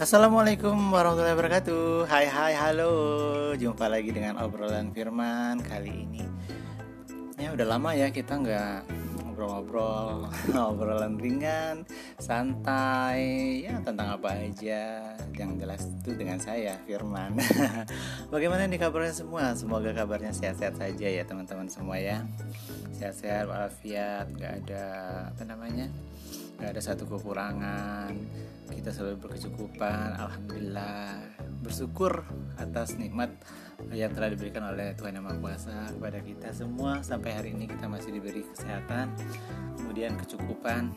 Assalamualaikum warahmatullahi wabarakatuh. Hai hai halo. Jumpa lagi dengan obrolan firman kali ini. Ya udah lama ya kita nggak ngobrol-ngobrol Obrolan ringan, santai. Ya tentang apa aja Yang jelas itu dengan saya Firman. Bagaimana nih kabarnya semua? Semoga kabarnya sehat-sehat saja ya teman-teman semua ya. Sehat-sehat walafiat Gak ada apa namanya Gak ada satu kekurangan. Kita selalu berkecukupan alhamdulillah. Bersyukur atas nikmat yang telah diberikan oleh Tuhan Yang Maha Kuasa kepada kita semua. Sampai hari ini kita masih diberi kesehatan kemudian kecukupan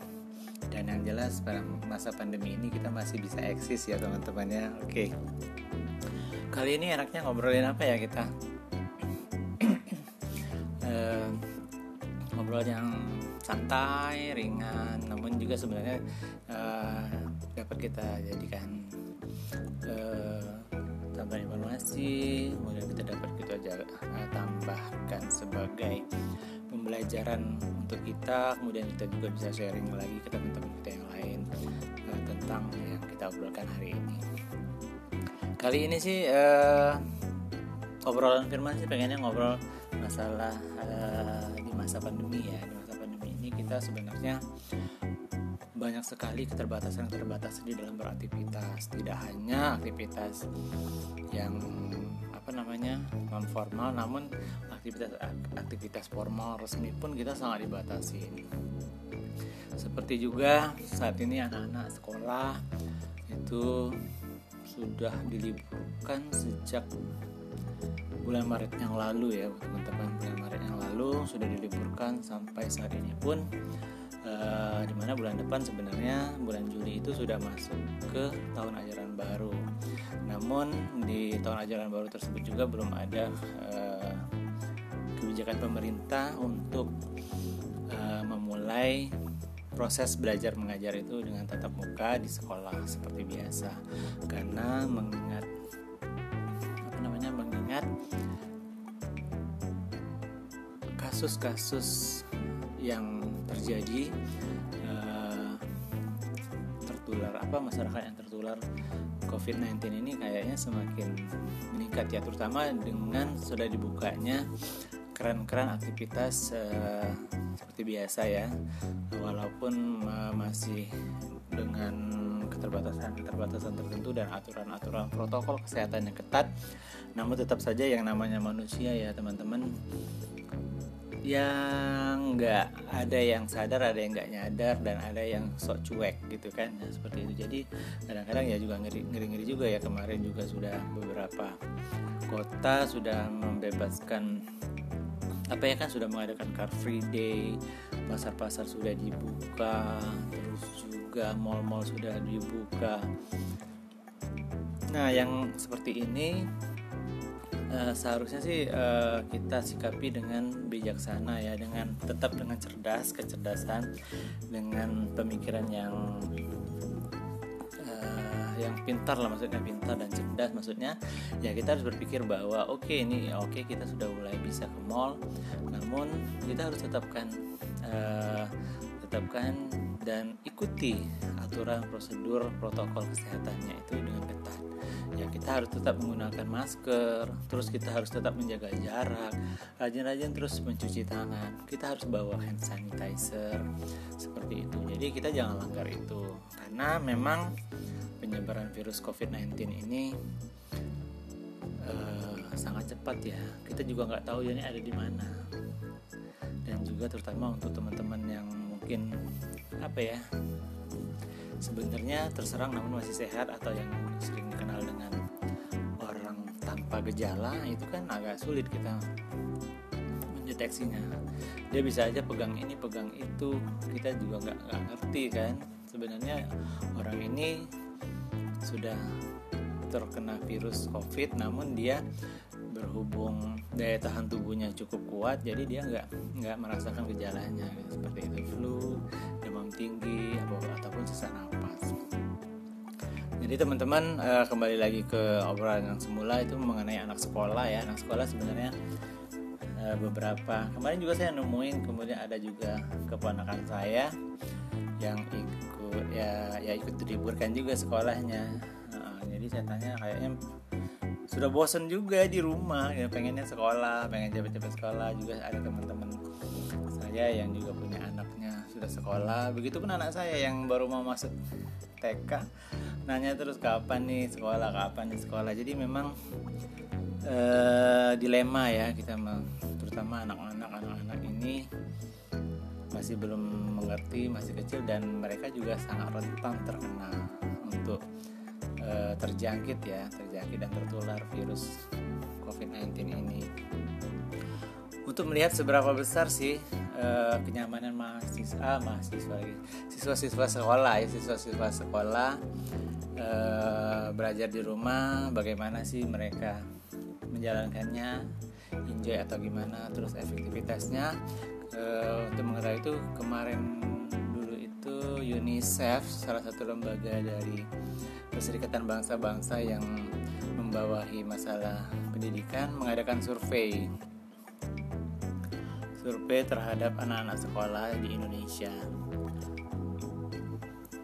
dan yang jelas pada masa pandemi ini kita masih bisa eksis ya teman-teman ya. Oke. Kali ini enaknya ngobrolin apa ya kita? Uh, ngobrol yang santai ringan. Namun juga sebenarnya uh, dapat kita jadikan uh, tambahan informasi kemudian kita dapat kita uh, tambahkan sebagai pembelajaran untuk kita. Kemudian kita juga bisa sharing lagi ke teman-teman kita yang lain uh, tentang yang kita obrolkan hari ini. Kali ini sih uh, obrolan firman sih pengennya ngobrol masalah uh, di masa pandemi ya di kita sebenarnya banyak sekali keterbatasan-keterbatasan di dalam beraktivitas. Tidak hanya aktivitas yang apa namanya non formal namun aktivitas aktivitas formal resmi pun kita sangat dibatasi. Seperti juga saat ini anak-anak sekolah itu sudah diliburkan sejak bulan Maret yang lalu ya teman-teman. Bulan Maret lalu sudah diliburkan sampai saat ini pun uh, eh, di mana bulan depan sebenarnya bulan Juli itu sudah masuk ke tahun ajaran baru. Namun di tahun ajaran baru tersebut juga belum ada uh, kebijakan pemerintah untuk uh, memulai proses belajar mengajar itu dengan tatap muka di sekolah seperti biasa. Karena mengingat mengingat kasus-kasus yang terjadi uh, tertular apa masyarakat yang tertular COVID-19 ini kayaknya semakin meningkat ya terutama dengan sudah dibukanya keran-keran aktivitas uh, seperti biasa ya. Walaupun uh, masih dengan keterbatasan-keterbatasan tertentu dan aturan-aturan protokol kesehatan yang ketat namun tetap saja yang namanya manusia ya teman-teman yang nggak ada yang sadar ada yang nggak nyadar dan ada yang sok cuek gitu kan ya, seperti itu. Jadi kadang-kadang ya juga ngeri ngeri juga ya. Kemarin juga sudah beberapa kota sudah membebaskan apa ya kan sudah mengadakan car free day pasar-pasar sudah dibuka terus juga mall-mall sudah dibuka. Nah yang seperti ini Uh, seharusnya sih uh, kita sikapi dengan bijaksana ya dengan tetap dengan cerdas kecerdasan dengan pemikiran yang uh, yang pintar lah maksudnya pintar dan cerdas. Maksudnya ya kita harus berpikir bahwa oke okay, ini oke okay, kita sudah mulai bisa ke mall namun kita harus tetapkan uh, tetapkan dan ikuti aturan prosedur protokol kesehatannya itu dengan ketat. Ya kita harus tetap menggunakan masker terus kita harus tetap menjaga jarak rajin-rajin terus mencuci tangan. Kita harus bawa hand sanitizer seperti itu. Jadi kita jangan langgar itu. Karena memang penyebaran virus COVID-19 ini uh, sangat cepat ya. Kita juga nggak tahu ini ada di mana. Dan juga terutama untuk teman-teman yang mungkin apa ya sebenarnya terserang namun masih sehat atau yang sering dikenal dengan orang tanpa gejala itu kan agak sulit kita mendeteksinya. Dia bisa aja pegang ini pegang itu kita juga nggak ngerti kan. Sebenarnya orang ini sudah terkena virus covid namun dia berhubung daya tahan tubuhnya cukup kuat jadi dia nggak nggak merasakan gejalanya. Seperti itu flu demam tinggi ataupun sesak nafas jadi teman-teman uh, kembali lagi ke obrolan yang semula itu mengenai anak sekolah ya. Anak sekolah sebenarnya uh, beberapa kemarin juga saya nemuin kemudian ada juga keponakan saya yang ikut ya ya ikut diliburkan juga sekolahnya. Jadi saya tanya kayaknya sudah bosen juga di rumah ya pengennya sekolah pengen cepet-cepet sekolah. Juga ada teman-teman saya yang juga punya anaknya sudah sekolah. Begitupun anak saya yang baru mau masuk TK nanya terus kapan nih sekolah? Kapan nih sekolah? Jadi memang eh, dilema ya kita terutama anak-anak. Anak-anak ini masih belum mengerti masih kecil dan mereka juga sangat rentan terkena untuk e, terjangkit ya terjangkit dan tertular virus COVID-19 ini. Untuk melihat seberapa besar sih e, kenyamanan mahasiswa mahasiswa siswa-siswa sekolah ya siswa-siswa sekolah e, belajar di rumah bagaimana sih mereka menjalankannya enjoy atau gimana terus efektivitasnya uh, untuk mengetahui itu kemarin UNICEF salah satu lembaga dari Perserikatan Bangsa-Bangsa yang membawahi masalah pendidikan mengadakan survei. Survei terhadap anak-anak sekolah di Indonesia.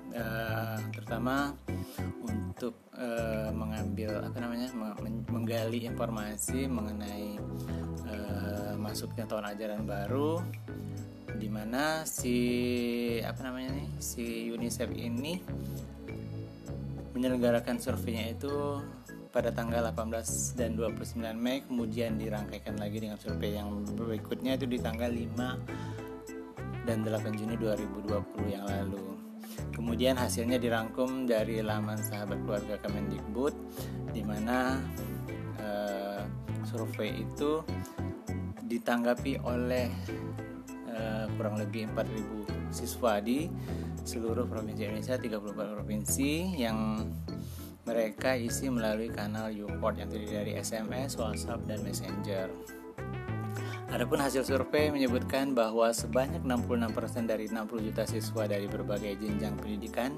Uh, terutama untuk uh, mengambil apa namanya menggali informasi mengenai uh, masuknya tahun ajaran baru di mana si apa namanya nih si UNICEF ini menyelenggarakan surveinya itu pada tanggal 18 dan 29 Mei kemudian dirangkaikan lagi dengan survei yang berikutnya itu di tanggal 5 dan 8 Juni 2020 yang lalu. Kemudian hasilnya dirangkum dari laman sahabat keluarga Kemendikbud di mana uh, survei itu ditanggapi oleh kurang lebih 4.000 siswa di seluruh provinsi Indonesia 34 provinsi yang mereka isi melalui kanal Uport yang terdiri dari SMS, WhatsApp, dan Messenger. Adapun hasil survei menyebutkan bahwa sebanyak 66% dari 60 juta siswa dari berbagai jenjang pendidikan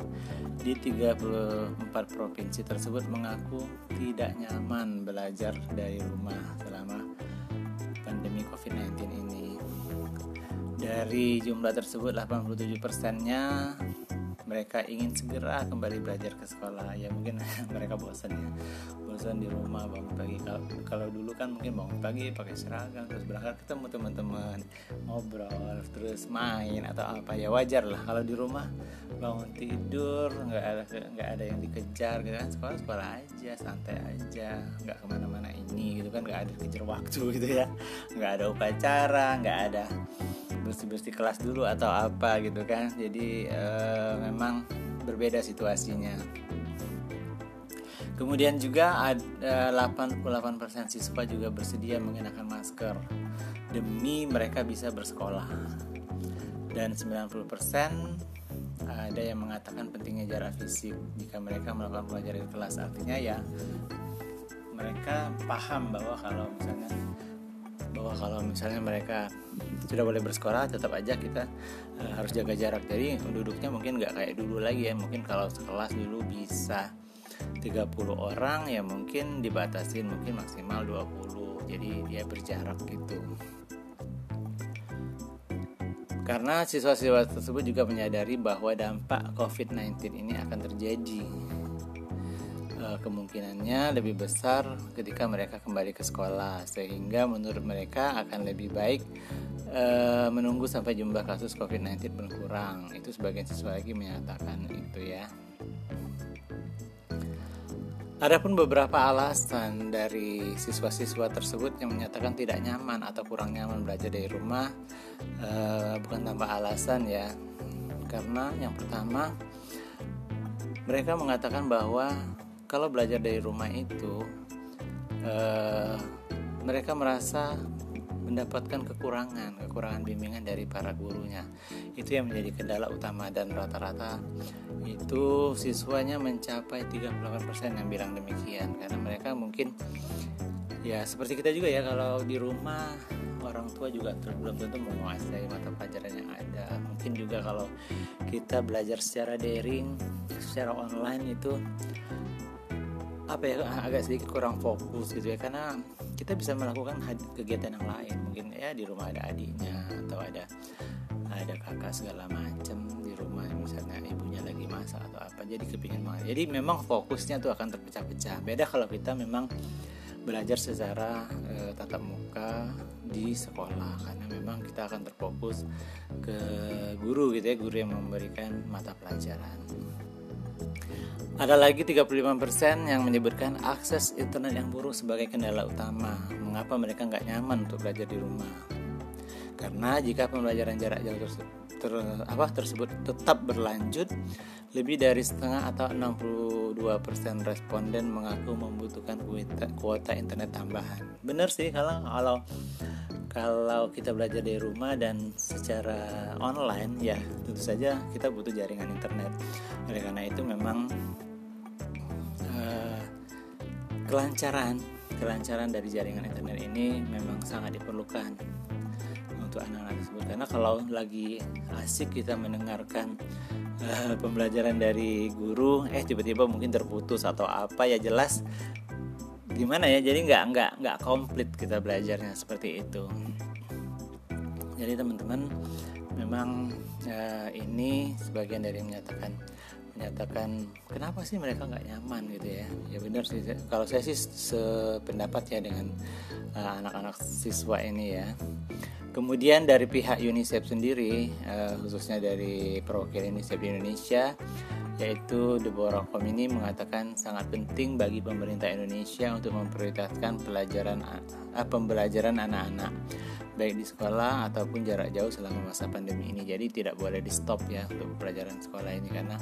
di 34 provinsi tersebut mengaku tidak nyaman belajar dari rumah selama pandemi COVID-19 ini. Dari jumlah tersebut 87 persennya mereka ingin segera kembali belajar ke sekolah. Ya mungkin mereka bosan ya. Bosan di rumah bangun pagi. Kalau, kalau dulu kan mungkin bangun pagi pakai seragam terus berangkat ketemu teman-teman ngobrol terus main atau apa. Ya wajar lah kalau di rumah bangun tidur nggak ada nggak ada yang dikejar gitu kan. Sekolah sekolah aja santai aja. Nggak ke mana-mana ini gitu kan. Nggak ada kejar waktu gitu ya. Nggak ada upacara nggak ada bersih-bersih kelas dulu atau apa gitu kan. Jadi e, memang berbeda situasinya. Kemudian juga ada 88% siswa juga bersedia mengenakan masker demi mereka bisa bersekolah. Dan 90% ada yang mengatakan pentingnya jarak fisik. Jika mereka melakukan pelajaran di kelas artinya ya mereka paham bahwa kalau misalnya bahwa kalau misalnya mereka sudah boleh bersekolah tetap aja kita uh, harus jaga jarak. Jadi duduknya mungkin nggak kayak dulu lagi ya. Mungkin kalau sekelas dulu bisa 30 orang ya mungkin dibatasin mungkin maksimal 20 jadi dia berjarak gitu. Karena siswa-siswa tersebut juga menyadari bahwa dampak COVID-19 ini akan terjadi kemungkinannya lebih besar ketika mereka kembali ke sekolah sehingga menurut mereka akan lebih baik e, menunggu sampai jumlah kasus COVID-19 berkurang. Itu sebagian siswa lagi menyatakan itu ya. Adapun beberapa alasan dari siswa-siswa tersebut yang menyatakan tidak nyaman atau kurang nyaman belajar dari rumah e, bukan tanpa alasan ya. Karena yang pertama mereka mengatakan bahwa kalau belajar dari rumah itu uh, mereka merasa mendapatkan kekurangan kekurangan bimbingan dari para gurunya. Itu yang menjadi kendala utama dan rata-rata itu siswanya mencapai 38% yang bilang demikian. Karena mereka mungkin ya seperti kita juga ya kalau di rumah orang tua juga belum tentu menguasai mata pelajaran yang ada. Mungkin juga kalau kita belajar secara daring secara online itu apa ya agak sedikit kurang fokus gitu ya karena kita bisa melakukan kegiatan yang lain. Mungkin ya di rumah ada adiknya atau ada ada kakak segala macam di rumah misalnya ibunya lagi masak atau apa jadi kepingin banget. Jadi memang fokusnya tuh akan terpecah-pecah. Beda kalau kita memang belajar secara e, tatap muka di sekolah karena memang kita akan terfokus ke guru gitu ya guru yang memberikan mata pelajaran ada lagi 35% yang menyebutkan akses internet yang buruk sebagai kendala utama. Mengapa mereka nggak nyaman untuk belajar di rumah? Karena jika pembelajaran jarak jauh tersebut, ter, apa, tersebut tetap berlanjut, lebih dari setengah atau 62% responden mengaku membutuhkan kuota, internet tambahan. Benar sih kalau kalau kalau kita belajar dari rumah dan secara online ya tentu saja kita butuh jaringan internet. Oleh karena itu memang kelancaran. Kelancaran dari jaringan internet ini memang sangat diperlukan untuk anak-anak tersebut. Karena kalau lagi asik kita mendengarkan uh, pembelajaran dari guru eh tiba-tiba mungkin terputus atau apa ya jelas gimana ya jadi nggak nggak nggak komplit kita belajarnya seperti itu. Jadi teman-teman memang uh, ini sebagian dari menyatakan menyatakan kenapa sih mereka nggak nyaman? Gitu ya. Ya benar sih. Kalau saya sih sependapat ya dengan uh, anak-anak siswa ini ya. Kemudian dari pihak UNICEF sendiri uh, khususnya dari perwakilan UNICEF di Indonesia yaitu Deborah Komini mengatakan sangat penting bagi pemerintah Indonesia untuk memprioritaskan pelajaran uh, pembelajaran anak-anak baik di sekolah ataupun jarak jauh selama masa pandemi ini. Jadi tidak boleh di stop ya untuk pelajaran sekolah ini karena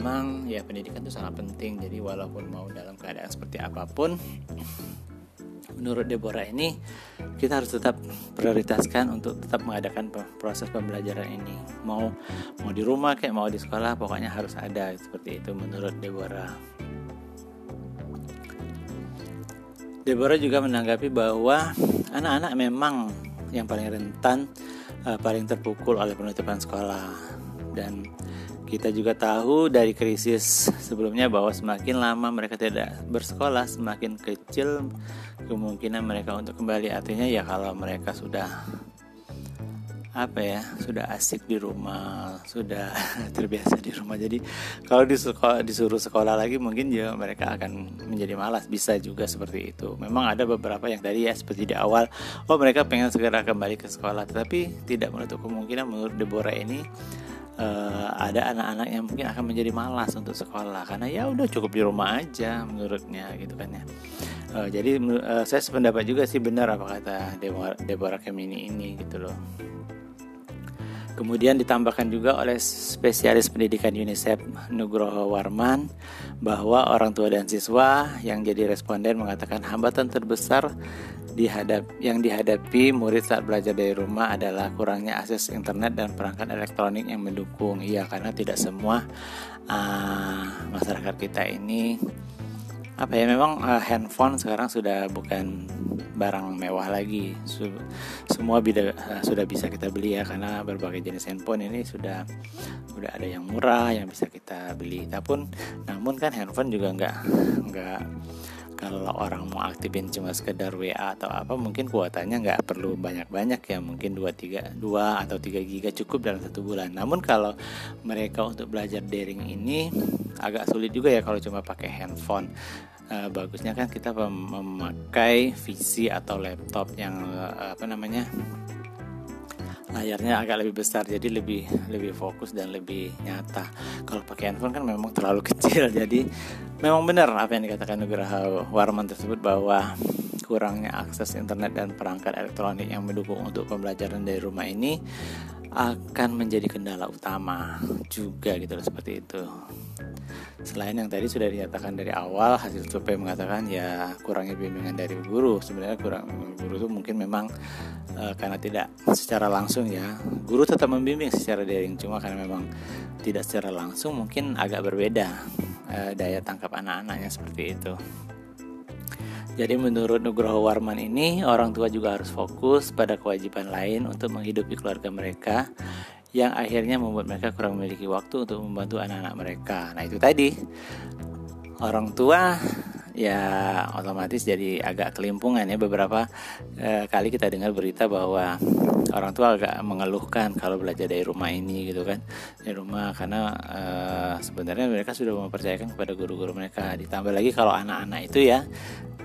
memang ya pendidikan itu sangat penting. Jadi walaupun mau dalam keadaan seperti apa pun menurut Deborah ini kita harus tetap prioritaskan untuk tetap mengadakan proses pembelajaran ini. Mau mau di rumah kayak mau di sekolah pokoknya harus ada seperti itu menurut Deborah. Deborah juga menanggapi bahwa anak-anak memang yang paling rentan uh, paling terpukul oleh penutupan sekolah. Dan kita juga tahu dari krisis sebelumnya bahwa semakin lama mereka tidak bersekolah, semakin kecil kemungkinan mereka untuk kembali. Artinya ya kalau mereka sudah apa ya sudah asik di rumah sudah terbiasa di rumah. Jadi kalau disuruh sekolah lagi mungkin ya mereka akan menjadi malas. Bisa juga seperti itu. Memang ada beberapa yang tadi ya seperti di awal oh mereka pengen segera kembali ke sekolah. Tetapi tidak menutup kemungkinan menurut Deborah ini uh, ada anak-anak yang mungkin akan menjadi malas untuk sekolah karena ya udah cukup di rumah aja menurutnya gitu kan ya. Uh, jadi uh, saya sependapat juga sih benar apa kata Deborah, Kemini ini gitu loh Kemudian ditambahkan juga oleh spesialis pendidikan UNICEF Nugroho Warman bahwa orang tua dan siswa yang jadi responden mengatakan hambatan terbesar dihadap yang dihadapi murid saat belajar dari rumah adalah kurangnya akses internet dan perangkat elektronik yang mendukung. Iya, karena tidak semua uh, masyarakat kita ini apa ya memang uh, handphone sekarang sudah bukan barang mewah lagi semua bida, uh, sudah bisa kita beli ya karena berbagai jenis handphone ini sudah sudah ada yang murah yang bisa kita beli tapi namun kan handphone juga nggak nggak kalau orang mau aktifin cuma sekedar WA atau apa mungkin kuotanya nggak perlu banyak-banyak ya mungkin 2 3 2 atau 3 giga cukup dalam satu bulan. Namun kalau mereka untuk belajar daring ini agak sulit juga ya kalau cuma pakai handphone. Uh, bagusnya kan kita memakai PC atau laptop yang uh, apa namanya layarnya agak lebih besar jadi lebih lebih fokus dan lebih nyata kalau pakai handphone kan memang terlalu kecil jadi memang benar apa yang dikatakan Nugraha Warman tersebut bahwa kurangnya akses internet dan perangkat elektronik yang mendukung untuk pembelajaran dari rumah ini akan menjadi kendala utama juga gitu seperti itu. Selain yang tadi sudah dinyatakan dari awal hasil survei mengatakan ya kurangnya bimbingan dari guru. Sebenarnya kurang guru itu mungkin memang e, karena tidak secara langsung ya. Guru tetap membimbing secara daring cuma karena memang tidak secara langsung mungkin agak berbeda e, daya tangkap anak-anaknya seperti itu. Jadi menurut Nugroho Warman ini orang tua juga harus fokus pada kewajiban lain untuk menghidupi keluarga mereka yang akhirnya membuat mereka kurang memiliki waktu untuk membantu anak-anak mereka. Nah itu tadi. Orang tua ya otomatis jadi agak kelimpungan ya. Beberapa uh, kali kita dengar berita bahwa orang tua agak mengeluhkan kalau belajar dari rumah ini gitu kan. Dari rumah karena uh, sebenarnya mereka sudah mempercayakan kepada guru-guru mereka. Ditambah lagi kalau anak-anak itu ya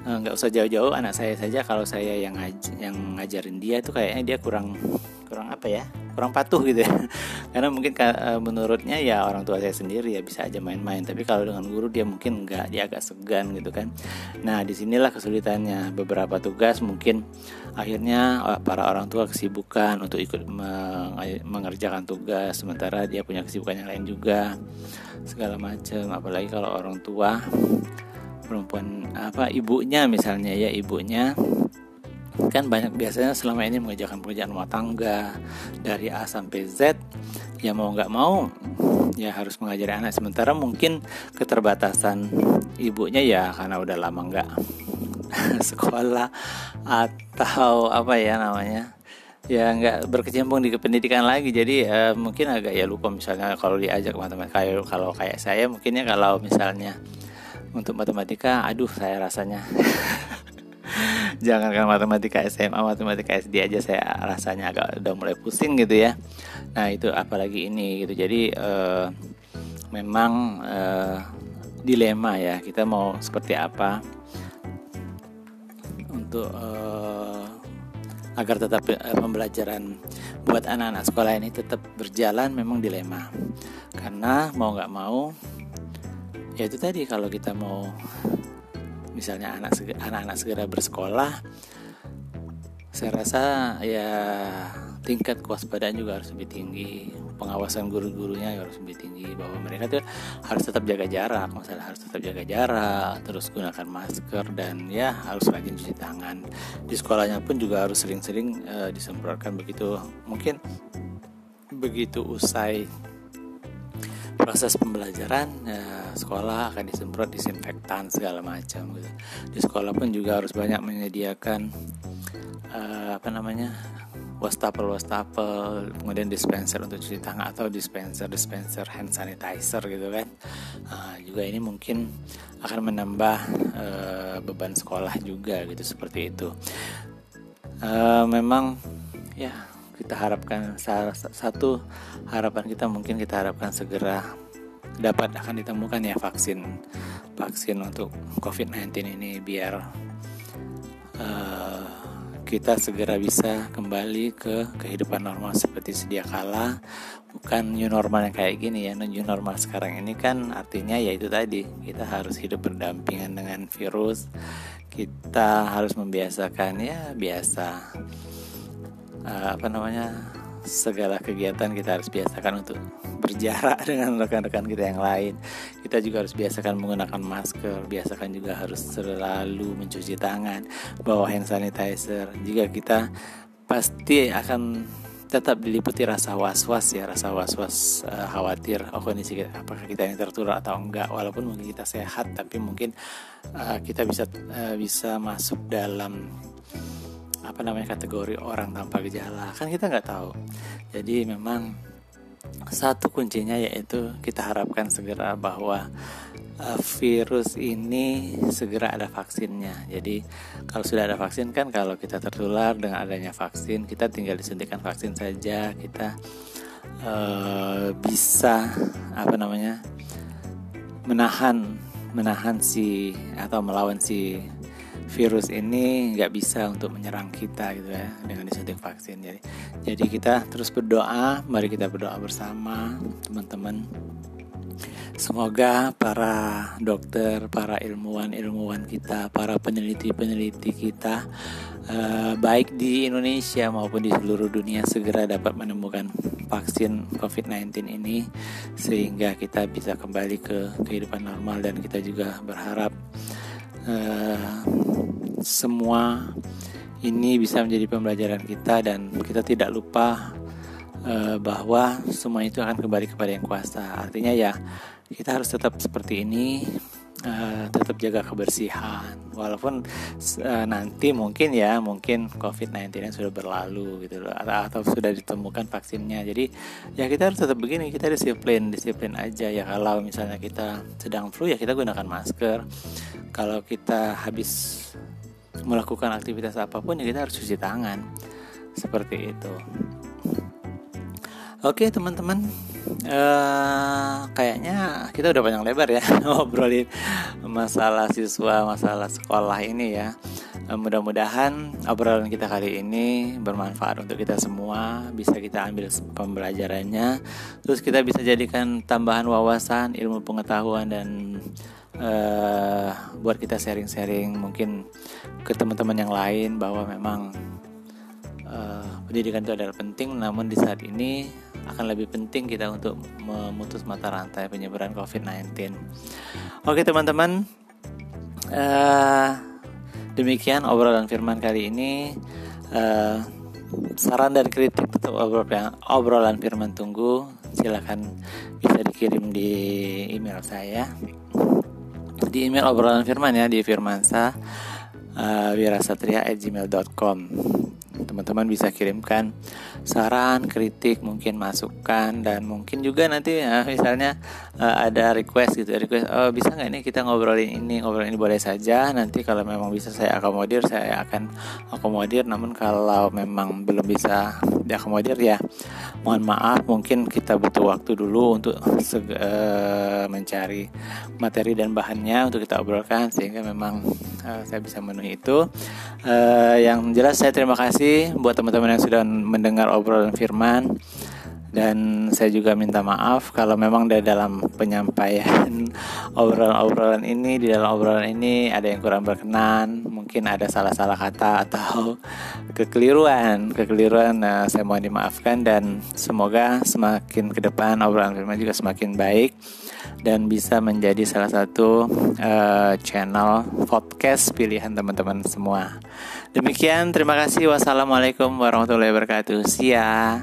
nggak usah jauh-jauh anak saya saja. Kalau saya yang ngaj yang ngajarin dia itu kayaknya dia kurang kurang apa ya kurang patuh gitu ya. Karena mungkin uh, menurutnya ya orang tua saya sendiri ya bisa aja main-main. Tapi kalau dengan guru dia mungkin nggak dia agak segan gitu kan. Nah di sinilah kesulitannya. Beberapa tugas mungkin akhirnya eh, para orang tua kesibukan untuk ikut mengerjakan tugas. Sementara dia punya kesibukan yang lain juga. Segala macam apalagi kalau orang tua perempuan apa ibunya misalnya ya ibunya kan banyak biasanya selama ini mengerjakan pekerjaan rumah tangga dari A sampai Z ya mau nggak mau ya harus mengajari anak. Sementara mungkin keterbatasan ibunya ya karena udah lama nggak sekolah atau apa ya namanya ya nggak berkecimpung di pendidikan lagi. Jadi uh, mungkin agak ya lupa misalnya kalau diajak matematika kalau kayak saya mungkinnya kalau misalnya untuk matematika aduh saya rasanya jangankan matematika SMA matematika SD aja saya rasanya agak udah mulai pusing gitu ya. Nah itu apalagi ini gitu. Jadi uh, memang uh, dilema ya kita mau seperti apa untuk uh, agar tetap pembelajaran buat anak-anak sekolah ini tetap berjalan memang dilema. Karena mau nggak mau ya itu tadi kalau kita mau misalnya anak anak-anak segera bersekolah saya rasa ya tingkat kewaspadaan juga harus lebih tinggi pengawasan guru-gurunya harus lebih tinggi bahwa mereka tuh harus tetap jaga jarak masalah harus tetap jaga jarak terus gunakan masker dan ya harus rajin cuci tangan. Di sekolahnya pun juga harus sering-sering uh, disemprotkan begitu. Mungkin begitu usai proses pembelajaran ya, sekolah akan disemprot disinfektan segala macam gitu. Di sekolah pun juga harus banyak menyediakan uh, apa namanya wastafel wastafel kemudian dispenser untuk cuci tangan atau dispenser dispenser hand sanitizer gitu kan uh, juga ini mungkin akan menambah uh, beban sekolah juga gitu seperti itu uh, memang ya kita harapkan satu harapan kita mungkin kita harapkan segera dapat akan ditemukan ya vaksin vaksin untuk COVID-19 ini biar uh, kita segera bisa kembali ke kehidupan normal seperti sedia kala. Bukan new normal yang kayak gini ya new normal sekarang ini kan artinya ya itu tadi kita harus hidup berdampingan dengan virus. Kita harus membiasakan ya biasa uh, apa namanya segala kegiatan kita harus biasakan untuk berjarak dengan rekan-rekan kita yang lain. Kita juga harus biasakan menggunakan masker, biasakan juga harus selalu mencuci tangan, bawa hand sanitizer. Jika kita pasti akan tetap diliputi rasa was-was ya, rasa was-was uh, khawatir oh kondisi kita, apakah kita ini tertular atau enggak. Walaupun mungkin kita sehat, tapi mungkin uh, kita bisa uh, bisa masuk dalam apa namanya kategori orang tanpa gejala kan kita nggak tahu jadi memang satu kuncinya yaitu kita harapkan segera bahwa uh, virus ini segera ada vaksinnya. Jadi kalau sudah ada vaksin kan kalau kita tertular dengan adanya vaksin kita tinggal disuntikan vaksin saja kita uh, bisa apa namanya menahan menahan si atau melawan si virus ini nggak bisa untuk menyerang kita gitu ya dengan disuntik vaksin. Jadi jadi kita terus berdoa mari kita berdoa bersama teman-teman. Semoga para dokter, para ilmuwan-ilmuwan kita, para peneliti-peneliti kita, eh, baik di Indonesia maupun di seluruh dunia segera dapat menemukan vaksin COVID-19 ini, sehingga kita bisa kembali ke kehidupan normal. Dan kita juga berharap uh, semua ini bisa menjadi pembelajaran kita dan kita tidak lupa uh, bahwa semua itu akan kembali kepada yang kuasa. Artinya ya kita harus tetap seperti ini uh, tetap jaga kebersihan. Walaupun uh, nanti mungkin ya mungkin COVID-19 sudah berlalu gitu loh atau, atau sudah ditemukan vaksinnya. Jadi ya kita harus tetap begini kita disiplin disiplin aja. Ya kalau misalnya kita sedang flu ya kita gunakan masker. Kalau kita habis melakukan aktivitas apa pun ya kita harus cuci tangan. Seperti itu. Oke teman-teman uh, kayaknya kita udah panjang lebar ya ngobrolin masalah siswa, masalah sekolah ini ya. Uh, mudah-mudahan obrolan kita kali ini bermanfaat untuk kita semua, bisa kita ambil pembelajarannya, terus kita bisa jadikan tambahan wawasan, ilmu pengetahuan dan uh, buat kita sharing-sharing mungkin ke teman-teman yang lain bahwa memang pendidikan itu adalah penting, namun di saat ini akan lebih penting kita untuk memutus mata rantai penyebaran COVID-19. Oke teman-teman, uh, demikian obrolan firman kali ini. Uh, saran dan kritik untuk obrolan, firman tunggu silahkan bisa dikirim di email saya di email obrolan firman ya di firmansa uh, wirasatria at gmail.com teman-teman bisa kirimkan saran, kritik, mungkin masukan dan mungkin juga nanti ya, misalnya uh, ada request gitu, request oh bisa nggak ini kita ngobrolin ini, ngobrolin ini boleh saja. Nanti kalau memang bisa saya akomodir, saya akan akomodir. Namun kalau memang belum bisa diakomodir ya, mohon maaf, mungkin kita butuh waktu dulu untuk uh, mencari materi dan bahannya untuk kita obrolkan sehingga memang uh, saya bisa memenuhi itu. Uh, yang jelas saya terima kasih buat teman-teman yang sudah mendengar obrolan firman. Dan saya juga minta maaf kalau memang di dalam penyampaian obrolan-obrolan ini di dalam obrolan ini ada yang kurang berkenan mungkin ada salah-salah kata atau kekeliruan. Kekeliruan nah, saya mohon dimaafkan dan semoga semakin ke depan obrolan firman juga semakin baik dan bisa menjadi salah satu uh, channel podcast pilihan teman-teman semua. Demikian terima kasih. Wassalamualaikum warahmatullahi wabarakatuh. See ya